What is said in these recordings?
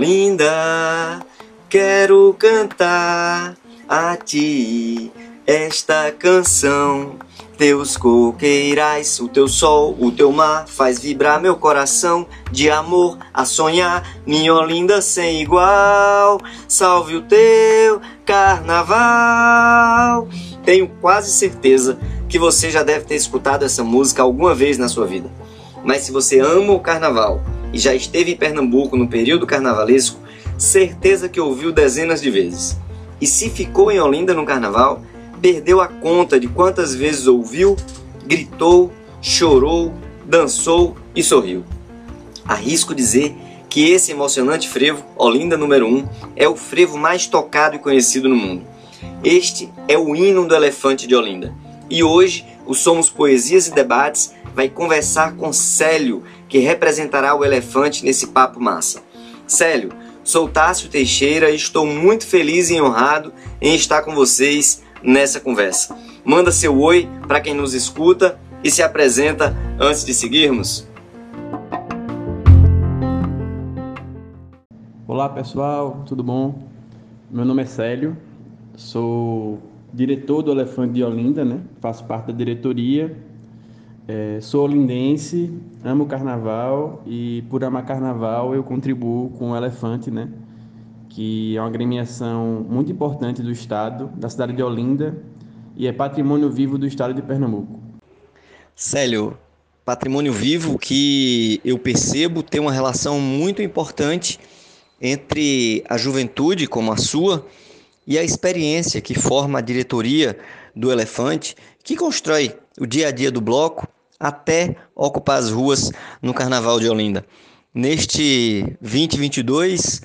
Olinda, quero cantar a ti esta canção. Teus coqueirais, o teu sol, o teu mar faz vibrar meu coração de amor a sonhar, minha Olinda sem igual. Salve o teu carnaval. Tenho quase certeza que você já deve ter escutado essa música alguma vez na sua vida. Mas se você ama o carnaval e já esteve em Pernambuco no período carnavalesco, certeza que ouviu dezenas de vezes. E se ficou em Olinda no carnaval, perdeu a conta de quantas vezes ouviu, gritou, chorou, dançou e sorriu. Arrisco dizer que esse emocionante frevo, Olinda número 1, é o frevo mais tocado e conhecido no mundo. Este é o hino do elefante de Olinda. E hoje o Somos Poesias e Debates vai conversar com Célio, que representará o elefante nesse papo massa. Célio, sou Tássio Teixeira e estou muito feliz e honrado em estar com vocês nessa conversa. Manda seu oi para quem nos escuta e se apresenta antes de seguirmos. Olá pessoal, tudo bom? Meu nome é Célio, sou diretor do Elefante de Olinda, né? Faço parte da diretoria. É, sou olindense, amo carnaval e por amar carnaval eu contribuo com o Elefante, né? que é uma agremiação muito importante do estado, da cidade de Olinda, e é patrimônio vivo do estado de Pernambuco. Célio, patrimônio vivo que eu percebo tem uma relação muito importante entre a juventude, como a sua, e a experiência que forma a diretoria do Elefante, que constrói o dia a dia do bloco até ocupar as ruas no Carnaval de Olinda. Neste 2022,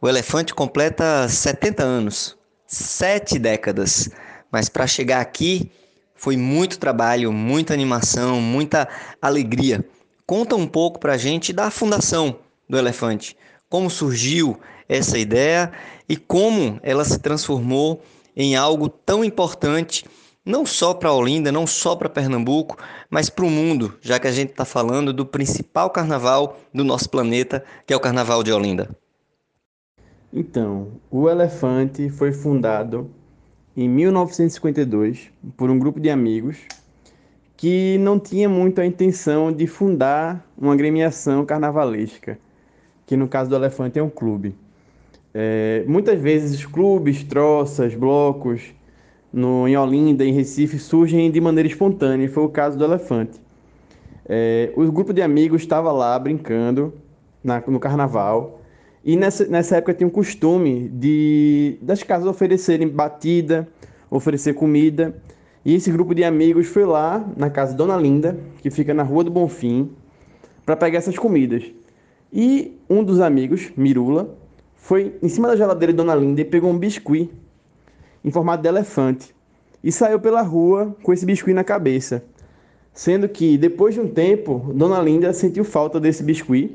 o elefante completa 70 anos, sete décadas, mas para chegar aqui foi muito trabalho, muita animação, muita alegria. Conta um pouco para a gente da fundação do elefante, como surgiu essa ideia e como ela se transformou em algo tão importante, não só para Olinda, não só para Pernambuco, mas para o mundo, já que a gente está falando do principal carnaval do nosso planeta, que é o Carnaval de Olinda. Então, o Elefante foi fundado em 1952 por um grupo de amigos que não tinha muito a intenção de fundar uma agremiação carnavalesca, que no caso do Elefante é um clube. É, muitas vezes clubes, troças, blocos no, em Olinda, em Recife, surgem de maneira espontânea, foi o caso do Elefante. É, o grupo de amigos estava lá brincando na, no carnaval e nessa, nessa época tinha um costume de das casas oferecerem batida, oferecer comida. E esse grupo de amigos foi lá na casa Dona Linda, que fica na Rua do Bonfim, para pegar essas comidas. E um dos amigos, Mirula, foi em cima da geladeira de Dona Linda e pegou um biscuit em formato de elefante e saiu pela rua com esse biscuit na cabeça. Sendo que depois de um tempo, Dona Linda sentiu falta desse biscuit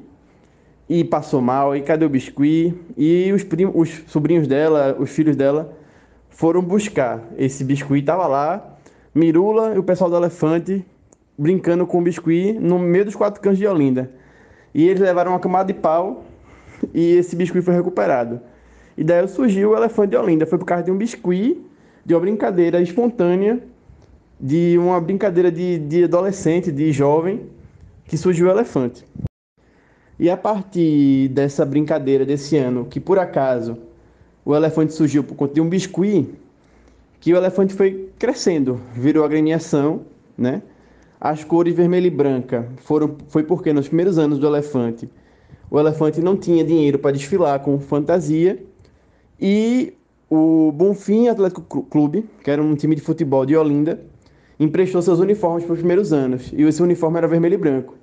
e passou mal, e cadê o biscuit? E os, primos, os sobrinhos dela, os filhos dela, foram buscar esse biscuit, tava lá, Mirula e o pessoal do Elefante brincando com o biscuit no meio dos quatro cantos de Olinda. E eles levaram uma camada de pau e esse biscuit foi recuperado. E daí surgiu o Elefante de Olinda, foi por causa de um biscuit, de uma brincadeira espontânea, de uma brincadeira de, de adolescente, de jovem, que surgiu o Elefante. E a partir dessa brincadeira desse ano, que por acaso o elefante surgiu por conta de um biscuit, que o elefante foi crescendo, virou agremiação, né? As cores vermelha e branca foram foi porque nos primeiros anos do elefante, o elefante não tinha dinheiro para desfilar com fantasia e o Bonfim Atlético Clube, que era um time de futebol de Olinda, emprestou seus uniformes para os primeiros anos e esse uniforme era vermelho e branco.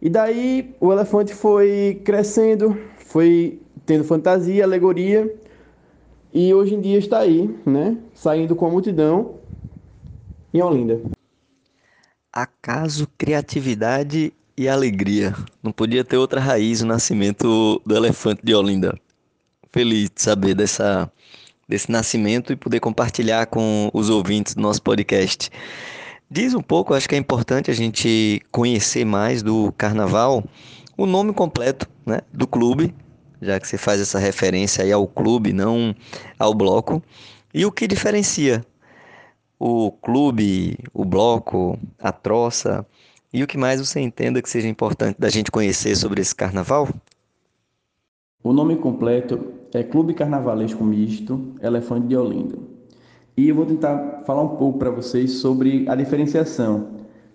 E daí o elefante foi crescendo, foi tendo fantasia, alegoria, e hoje em dia está aí, né? Saindo com a multidão em Olinda. Acaso, criatividade e alegria. Não podia ter outra raiz o nascimento do elefante de Olinda. Feliz de saber dessa, desse nascimento e poder compartilhar com os ouvintes do nosso podcast. Diz um pouco, acho que é importante a gente conhecer mais do carnaval, o nome completo né, do clube, já que você faz essa referência aí ao clube, não ao bloco. E o que diferencia o clube, o bloco, a troça e o que mais você entenda que seja importante da gente conhecer sobre esse carnaval? O nome completo é Clube Carnavalesco Misto Elefante de Olinda. E eu vou tentar falar um pouco para vocês sobre a diferenciação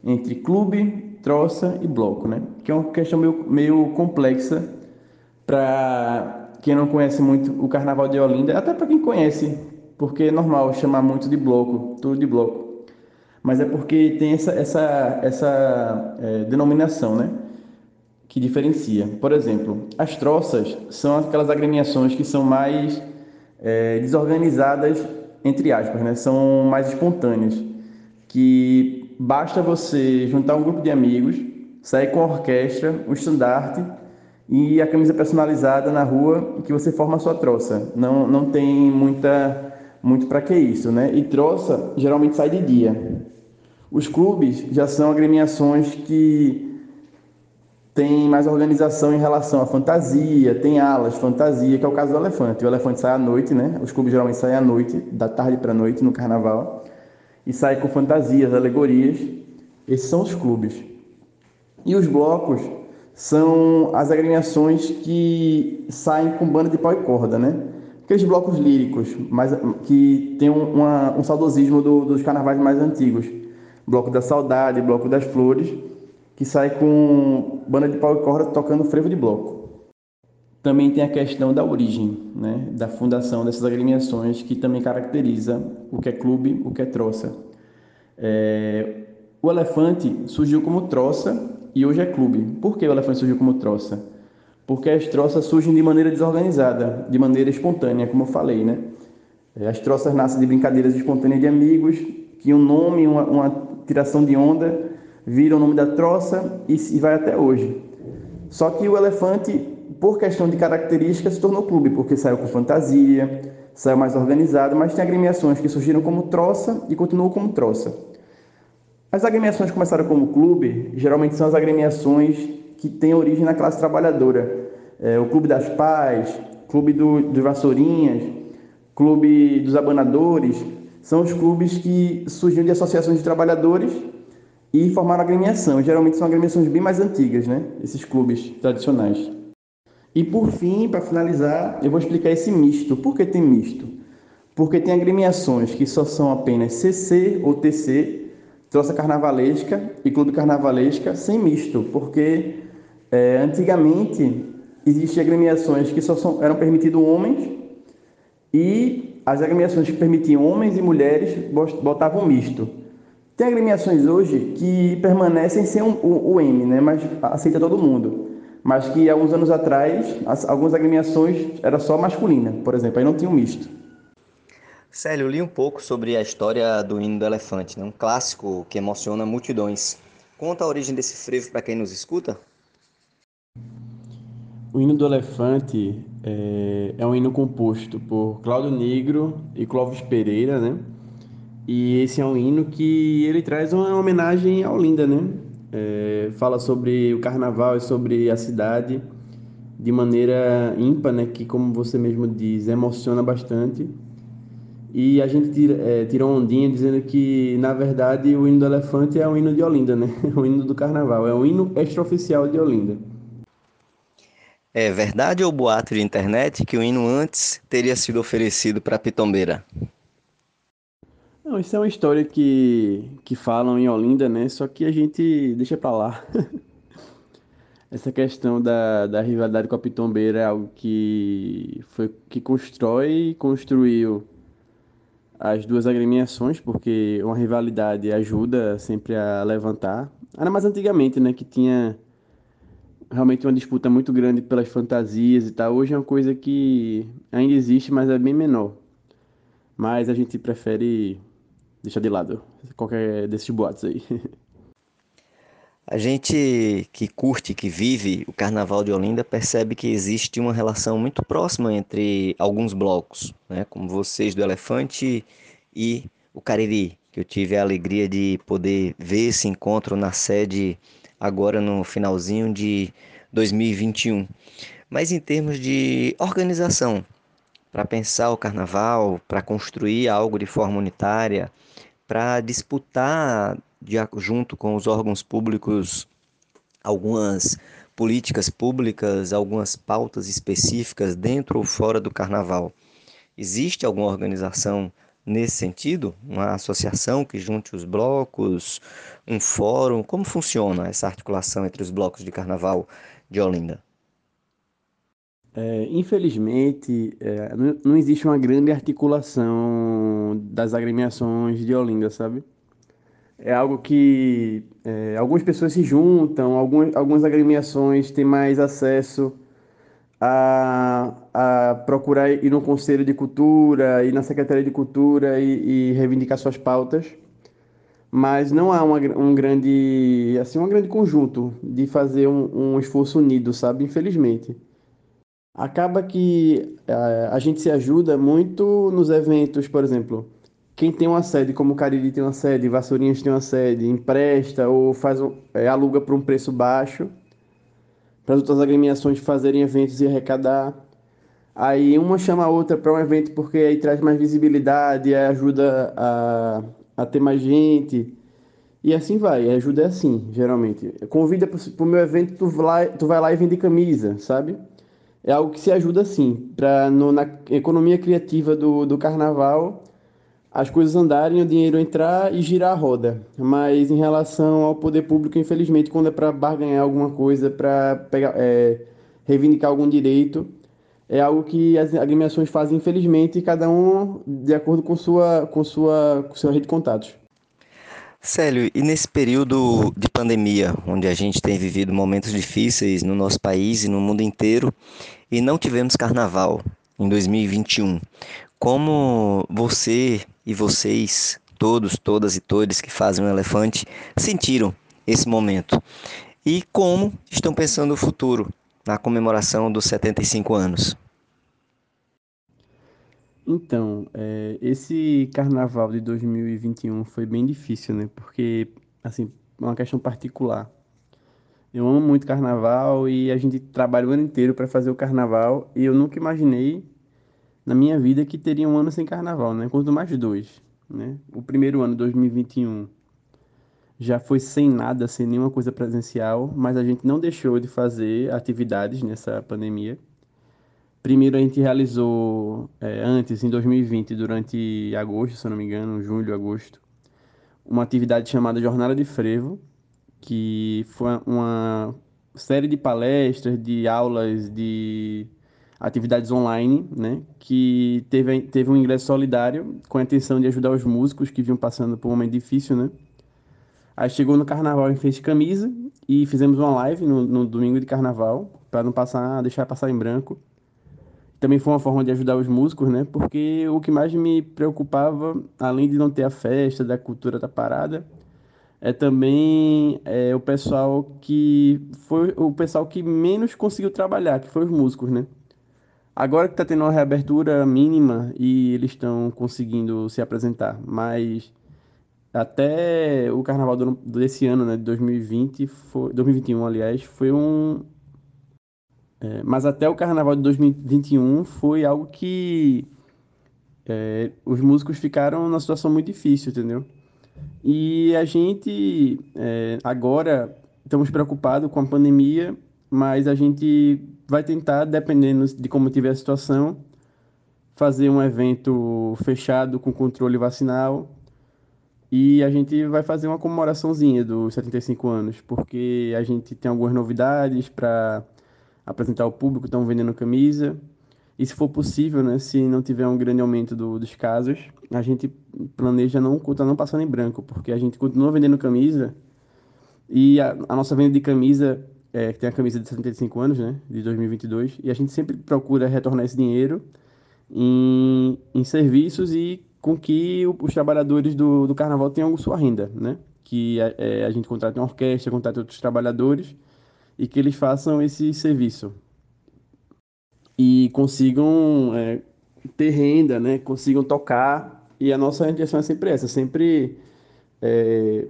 entre clube, troça e bloco, né? Que é uma questão meio, meio complexa para quem não conhece muito o Carnaval de Olinda, até para quem conhece, porque é normal chamar muito de bloco, tudo de bloco. Mas é porque tem essa, essa, essa é, denominação, né? Que diferencia. Por exemplo, as troças são aquelas agremiações que são mais é, desorganizadas, entre aspas, né? São mais espontâneas. Que basta você juntar um grupo de amigos, sair com a orquestra, um estandarte e a camisa personalizada na rua que você forma a sua troça. Não, não tem muita muito para que isso, né? E troça geralmente sai de dia. Os clubes já são agremiações que têm mais organização em relação à fantasia, tem alas, fantasia, que é o caso do elefante. O elefante sai à noite, né? Os clubes geralmente saem à noite, da tarde para a noite no carnaval, e sai com fantasias, alegorias. Esses são os clubes. E os blocos são as agremiações que saem com banda de pau e corda, né? Aqueles blocos líricos, mas que tem um, uma, um saudosismo do, dos carnavais mais antigos. Bloco da Saudade, Bloco das Flores, que sai com banda de pau e corda tocando frevo de bloco. Também tem a questão da origem, né? da fundação dessas agremiações, que também caracteriza o que é clube, o que é troça. É... O elefante surgiu como troça e hoje é clube. Por que o elefante surgiu como troça? Porque as troças surgem de maneira desorganizada, de maneira espontânea, como eu falei, né? É, as troças nascem de brincadeiras espontâneas de amigos, que um nome, uma, uma tiração de onda, vira o nome da troça e, e vai até hoje. Só que o elefante, por questão de características, se tornou clube, porque saiu com fantasia, saiu mais organizado, mas tem agremiações que surgiram como troça e continuam como troça. As agremiações que começaram como clube, geralmente são as agremiações que têm origem na classe trabalhadora. É, o Clube das Pais, Clube do, dos Vassourinhas, Clube dos Abanadores, são os clubes que surgiram de associações de trabalhadores e formaram agremiação. Geralmente são agremiações bem mais antigas, né? Esses clubes tradicionais. E por fim, para finalizar, eu vou explicar esse misto. Por que tem misto? Porque tem agremiações que só são apenas CC ou TC, troça carnavalesca e clube carnavalesca sem misto, porque é, antigamente existiam agremiações que só são, eram permitidos homens e as agremiações que permitiam homens e mulheres botavam misto. Tem agremiações hoje que permanecem sem o, o, o M, né, mas aceita todo mundo. Mas que alguns anos atrás, as, algumas agremiações era só masculina, por exemplo, aí não tinha um misto. Célio, eu li um pouco sobre a história do hino do elefante, né? um clássico que emociona multidões. Conta a origem desse frevo para quem nos escuta? O hino do elefante é, é um hino composto por Cláudio Negro e Clóvis Pereira, né? E esse é um hino que ele traz uma homenagem ao Linda, né? É, fala sobre o carnaval e sobre a cidade de maneira ímpar, né? Que, como você mesmo diz, emociona bastante. E a gente tira, é, tirou ondinha dizendo que, na verdade, o hino do elefante é o hino de Olinda, né? O hino do carnaval, é o hino extraoficial de Olinda. É verdade ou boato de internet que o hino antes teria sido oferecido para Pitombeira? Não, isso é uma história que, que falam em Olinda, né? Só que a gente deixa para lá. Essa questão da, da rivalidade com a Pitombeira é algo que foi que constrói e construiu as duas agremiações, porque uma rivalidade ajuda sempre a levantar. Era mais antigamente, né, que tinha realmente uma disputa muito grande pelas fantasias e tal. Hoje é uma coisa que ainda existe, mas é bem menor. Mas a gente prefere deixar de lado qualquer desses boatos aí. A gente que curte, que vive o Carnaval de Olinda, percebe que existe uma relação muito próxima entre alguns blocos, né? como vocês do Elefante e o Cariri, que eu tive a alegria de poder ver esse encontro na sede agora no finalzinho de 2021. mas em termos de organização, para pensar o carnaval, para construir algo de forma unitária, para disputar de, junto com os órgãos públicos algumas políticas públicas, algumas pautas específicas dentro ou fora do carnaval. Existe alguma organização nesse sentido? Uma associação que junte os blocos, um fórum? Como funciona essa articulação entre os blocos de carnaval de Olinda? É, infelizmente, é, não, não, existe uma grande articulação das agremiações de Olinda, sabe? É algo que é, algumas pessoas se juntam, algumas, algumas agremiações têm mais acesso a, a procurar ir no Conselho de Cultura, ir na Secretaria de Cultura e, e reivindicar suas pautas, mas não há uma, um grande, assim, um grande conjunto de fazer um, um esforço unido, sabe? Infelizmente acaba que a, eh, a gente se ajuda muito nos eventos, por exemplo, quem tem uma sede, como Cariri tem uma sede, Vassourinhas tem uma sede, empresta ou faz é, aluga por um preço baixo para as outras agremiações fazerem eventos e arrecadar. Aí uma chama a outra para um evento porque aí traz mais visibilidade, ajuda a, a ter mais gente. E assim vai, ajuda é assim, geralmente. Convida para o meu evento, tu vai, tu vai lá e vende camisa, sabe? É algo que se ajuda sim, para na economia criativa do, do carnaval as coisas andarem, o dinheiro entrar e girar a roda. Mas em relação ao poder público, infelizmente, quando é para barganhar alguma coisa, para é, reivindicar algum direito, é algo que as agremiações fazem, infelizmente, cada um de acordo com sua, com sua, com sua rede de contatos. Célio, e nesse período de pandemia, onde a gente tem vivido momentos difíceis no nosso país e no mundo inteiro, e não tivemos carnaval em 2021, como você e vocês, todos, todas e todos que fazem um elefante, sentiram esse momento? E como estão pensando o futuro na comemoração dos 75 anos? Então, é, esse carnaval de 2021 foi bem difícil, né? Porque, assim, uma questão particular. Eu amo muito carnaval e a gente trabalha o ano inteiro para fazer o carnaval e eu nunca imaginei na minha vida que teria um ano sem carnaval, né? Quanto mais dois, né? O primeiro ano, 2021, já foi sem nada, sem nenhuma coisa presencial, mas a gente não deixou de fazer atividades nessa pandemia. Primeiro a gente realizou é, antes, em 2020, durante agosto, se eu não me engano, julho, agosto, uma atividade chamada Jornada de Frevo, que foi uma série de palestras, de aulas, de atividades online, né, que teve, teve um ingresso solidário com a intenção de ajudar os músicos que vinham passando por um momento difícil, né. Aí chegou no carnaval, gente fez camisa e fizemos uma live no, no domingo de carnaval, para não passar, deixar passar em branco também foi uma forma de ajudar os músicos, né? Porque o que mais me preocupava, além de não ter a festa, da cultura da parada, é também é, o pessoal que foi o pessoal que menos conseguiu trabalhar, que foi os músicos, né? Agora que está tendo uma reabertura mínima e eles estão conseguindo se apresentar, mas até o carnaval do, desse ano, né, de 2020, foi, 2021, aliás, foi um, é, mas até o carnaval de 2021 foi algo que é, os músicos ficaram numa situação muito difícil, entendeu? E a gente é, agora estamos preocupados com a pandemia, mas a gente vai tentar, dependendo de como tiver a situação, fazer um evento fechado com controle vacinal e a gente vai fazer uma comemoraçãozinha dos 75 anos, porque a gente tem algumas novidades para apresentar ao público, estão vendendo camisa. E se for possível, né, se não tiver um grande aumento do, dos casos, a gente planeja não continuar não passando em branco, porque a gente continua vendendo camisa e a, a nossa venda de camisa, é, que tem a camisa de 75 anos, né, de 2022, e a gente sempre procura retornar esse dinheiro em, em serviços e com que os trabalhadores do, do carnaval tenham sua renda, né? Que é, a gente contrata uma orquestra, contrata outros trabalhadores e que eles façam esse serviço e consigam é, ter renda, né? Consigam tocar e a nossa intenção é sempre essa, sempre é,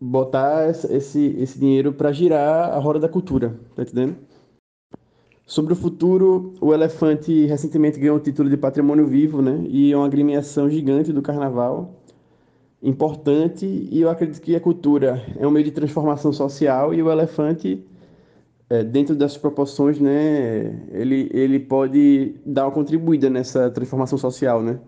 botar esse, esse dinheiro para girar a roda da cultura, tá entendendo? Sobre o futuro, o Elefante recentemente ganhou o título de Patrimônio Vivo, né? E é uma agremiação gigante do carnaval, importante, e eu acredito que a cultura é um meio de transformação social e o Elefante, é, dentro das proporções, né? Ele, ele pode dar uma contribuída nessa transformação social, né?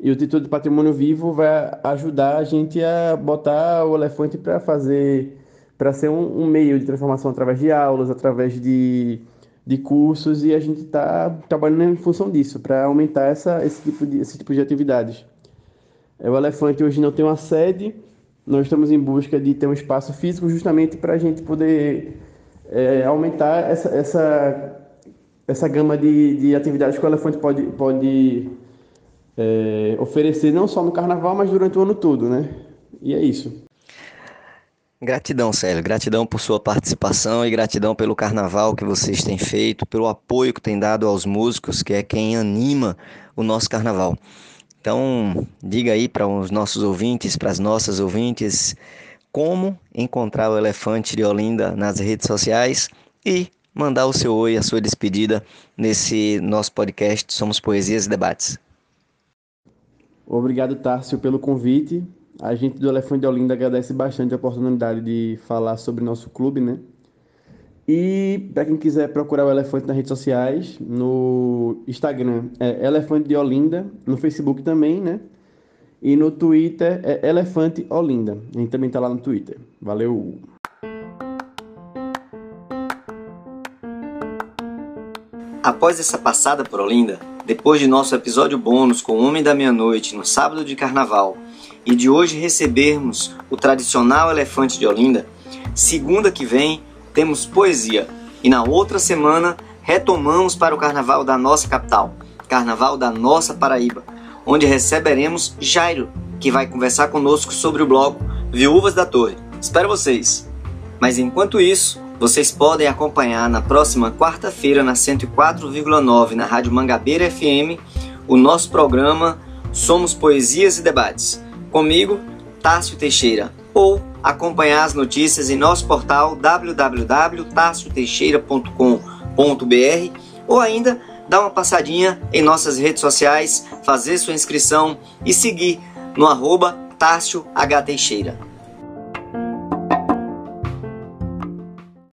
E o título de Patrimônio Vivo vai ajudar a gente a botar o Elefante para fazer, para ser um, um meio de transformação através de aulas, através de de cursos e a gente está trabalhando em função disso, para aumentar essa, esse, tipo de, esse tipo de atividades. É, o Elefante hoje não tem uma sede, nós estamos em busca de ter um espaço físico justamente para a gente poder é, aumentar essa, essa, essa gama de, de atividades que o Elefante pode, pode é, oferecer, não só no carnaval, mas durante o ano todo, né? E é isso. Gratidão, Célio. Gratidão por sua participação e gratidão pelo carnaval que vocês têm feito, pelo apoio que tem dado aos músicos, que é quem anima o nosso carnaval. Então, diga aí para os nossos ouvintes, para as nossas ouvintes, como encontrar o Elefante de Olinda nas redes sociais e mandar o seu oi, a sua despedida nesse nosso podcast Somos Poesias e Debates. Obrigado, Tárcio, pelo convite. A gente do Elefante de Olinda agradece bastante a oportunidade de falar sobre nosso clube, né? E para quem quiser procurar o Elefante nas redes sociais, no Instagram é Elefante de Olinda, no Facebook também, né? E no Twitter é Elefante Olinda. A gente também está lá no Twitter. Valeu! Após essa passada por Olinda, depois de nosso episódio bônus com o Homem da Meia-Noite no sábado de carnaval e de hoje recebermos o tradicional elefante de Olinda, segunda que vem temos poesia e na outra semana retomamos para o carnaval da nossa capital, carnaval da nossa Paraíba, onde receberemos Jairo, que vai conversar conosco sobre o bloco Viúvas da Torre. Espero vocês! Mas enquanto isso, vocês podem acompanhar na próxima quarta-feira na 104,9 na Rádio Mangabeira FM o nosso programa Somos Poesias e Debates comigo, Tássio Teixeira, ou acompanhar as notícias em nosso portal www.tassioteixeira.com.br ou ainda dar uma passadinha em nossas redes sociais, fazer sua inscrição e seguir no arroba Tássio H. Teixeira.